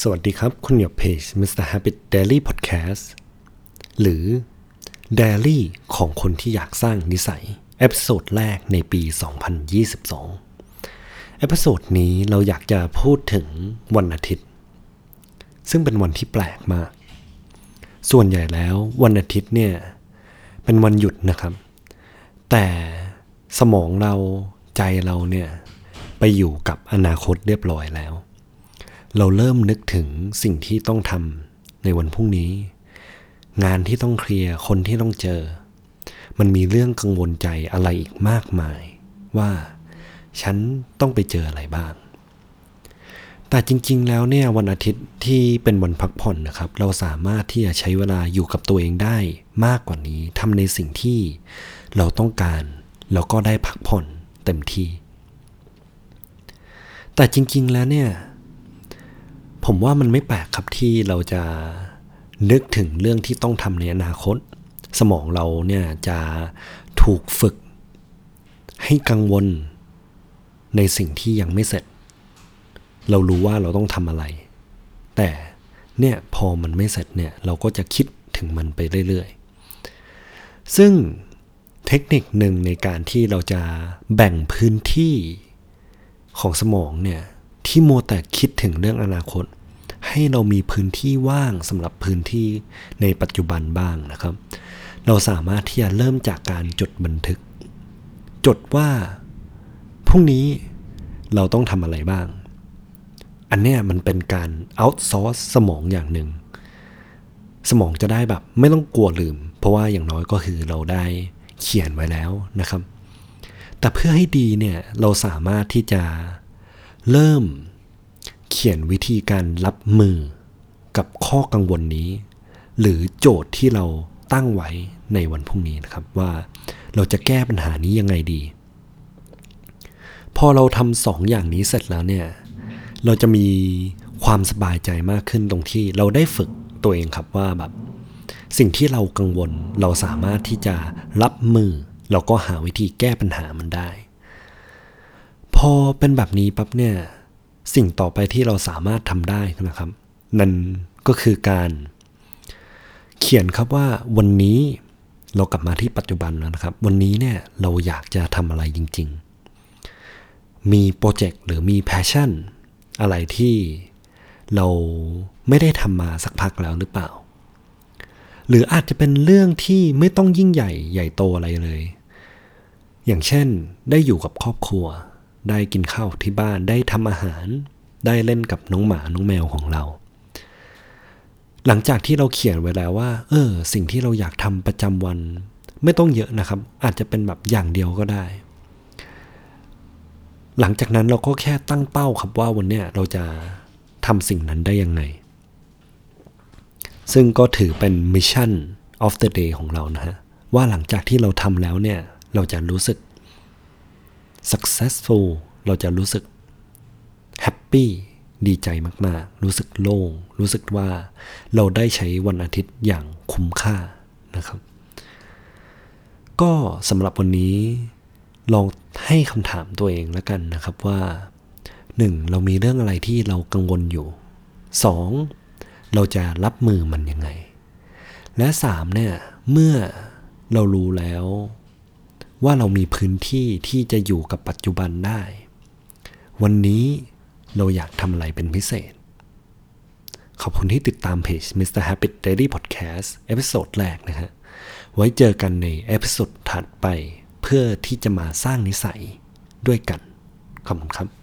สวัสดีครับ คุณอยู่เพจ Mr. Habit Daily Podcast หรือ Daily ของคนที่อยากสร้างนิสัย episode แรกในปี 2022 episode นี้เราอยากจะพูดถึงวันอาทิตย์ ซึ่งเป็นวันที่แปลกมาก ส่วนใหญ่แล้ววันอาทิตย์เนี่ย เป็นวันหยุดนะครับ แต่สมองเราใจเราเนี่ย ไปอยู่กับอนาคตเรียบร้อยแล้ว เราเริ่มนึกถึงสิ่งที่ต้องทำในวันพรุ่งนี้ งานที่ต้องเคลียร์คนที่ต้องเจอ มันมีเรื่องกังวลใจอะไรอีกมากมาย ว่าฉันต้องไปเจออะไรบ้าง แต่จริง ๆ แล้วเนี่ยวันอาทิตย์ที่เป็นวันพักผ่อนนะครับ เราสามารถที่จะใช้เวลาอยู่กับตัวเองได้มากกว่านี้ทำในสิ่งที่เราต้องการแล้วก็ได้พักผ่อนเต็มที่ แต่จริง ๆ แล้วเนี่ย ผมว่ามันไม่แปลกครับที่เราจะนึกถึงเรื่องที่ต้องทำในอนาคต สมองเราเนี่ยจะถูกฝึก ให้กังวลในสิ่งที่ยังไม่เสร็จ เรารู้ว่าเราต้องทำอะไร แต่เนี่ยพอมันไม่เสร็จเนี่ยเราก็จะคิดถึงมันไปเรื่อยๆ ซึ่งเทคนิคหนึ่งในการที่เราจะแบ่งพื้นที่ของสมองเนี่ย ที่โมวแต่คิดถึงเรื่องอนาคต ให้เรามีพื้นที่ว่างสำหรับพื้นที่ในปัจจุบันบ้างนะครับ เราสามารถที่จะเริ่มจากการจดบันทึก จดว่าพรุ่งนี้เราต้องทำอะไรบ้าง อันเนี้ยมันเป็นการ outsource สมองอย่างหนึ่ง สมองจะได้แบบไม่ต้องกลัวลืม เพราะว่าอย่างน้อยก็คือเราได้เขียนไว้แล้วนะครับ แต่เพื่อให้ดีเนี่ยเราสามารถที่จะ เริ่มเขียนวิธีการรับมือกับข้อกังวลนี้ หรือโจทย์ที่เราตั้งไว้ในวันพรุ่งนี้นะครับว่าเราจะแก้ปัญหานี้ยังไงดี พอเราทำสองอย่างนี้เสร็จแล้วเนี่ย เราจะมีความสบายใจมากขึ้นตรงที่เราได้ฝึกตัวเองครับว่าแบบ สิ่งที่เรากังวลเราสามารถที่จะรับมือแล้วก็หาวิธีแก้ปัญหามันได้ อเป็นแบบนี้ปั๊บเนี่ยสิ่งต่อไปที่เราสามารถทำได้นะครับ นั่นก็คือการ เขียนครับว่าวันนี้เรากลับมาที่ปัจจุบันแล้วนะครับ วันนี้เนี่ยเราอยากจะทำอะไรจริง ๆ มี project หรือมี passion อะไรที่เราไม่ได้ทำมาสักพักแล้วหรือเปล่า หรืออาจจะเป็นเรื่องที่ไม่ต้องยิ่งใหญ่ใหญ่โตอะไรเลย อย่างเช่นได้อยู่กับครอบครัว ได้กินข้าวที่บ้านได้ทำอาหาร ได้เล่นกับน้องหมาน้องแมวของเรา หลังจากที่เราเขียนไว้แล้วว่า เออ สิ่งที่เราอยากทำประจำวัน ไม่ต้องเยอะนะครับ อาจจะเป็นแบบอย่างเดียวก็ได้ หลังจากนั้นเราก็แค่ตั้งเป้าครับว่าวันเนี้ยเราจะทำสิ่งนั้นได้ยังไง ซึ่งก็ถือเป็น mission of the day ของเรานะฮะว่าหลังจากที่เราทำแล้วเนี่ย เราจะรู้สึก successful เราจะรู้สึก happy ดีใจมากๆ รู้สึกโล่ง รู้สึกว่าเราได้ใช้วันอาทิตย์อย่างคุ้มค่านะครับ ก็สำหรับวันนี้ลองให้คำถามตัวเองแล้วกันนะครับว่า 1. เรามีเรื่องอะไรที่เรากังวลอยู่ 2. เราจะรับมือมันยังไง และ 3. เนี่ยเมื่อเรารู้แล้ว ว่าเรามีพื้นที่ที่จะอยู่กับปัจจุบันได้ วันนี้เราอยากทำอะไรเป็นพิเศษ ขอบคุณที่ติดตามเพจ Mr. Habit Daily Podcast episode แรกนะฮะ ไว้เจอกันใน episode ถัดไป เพื่อที่จะมาสร้างนิสัยด้วยกัน ขอบคุณครับ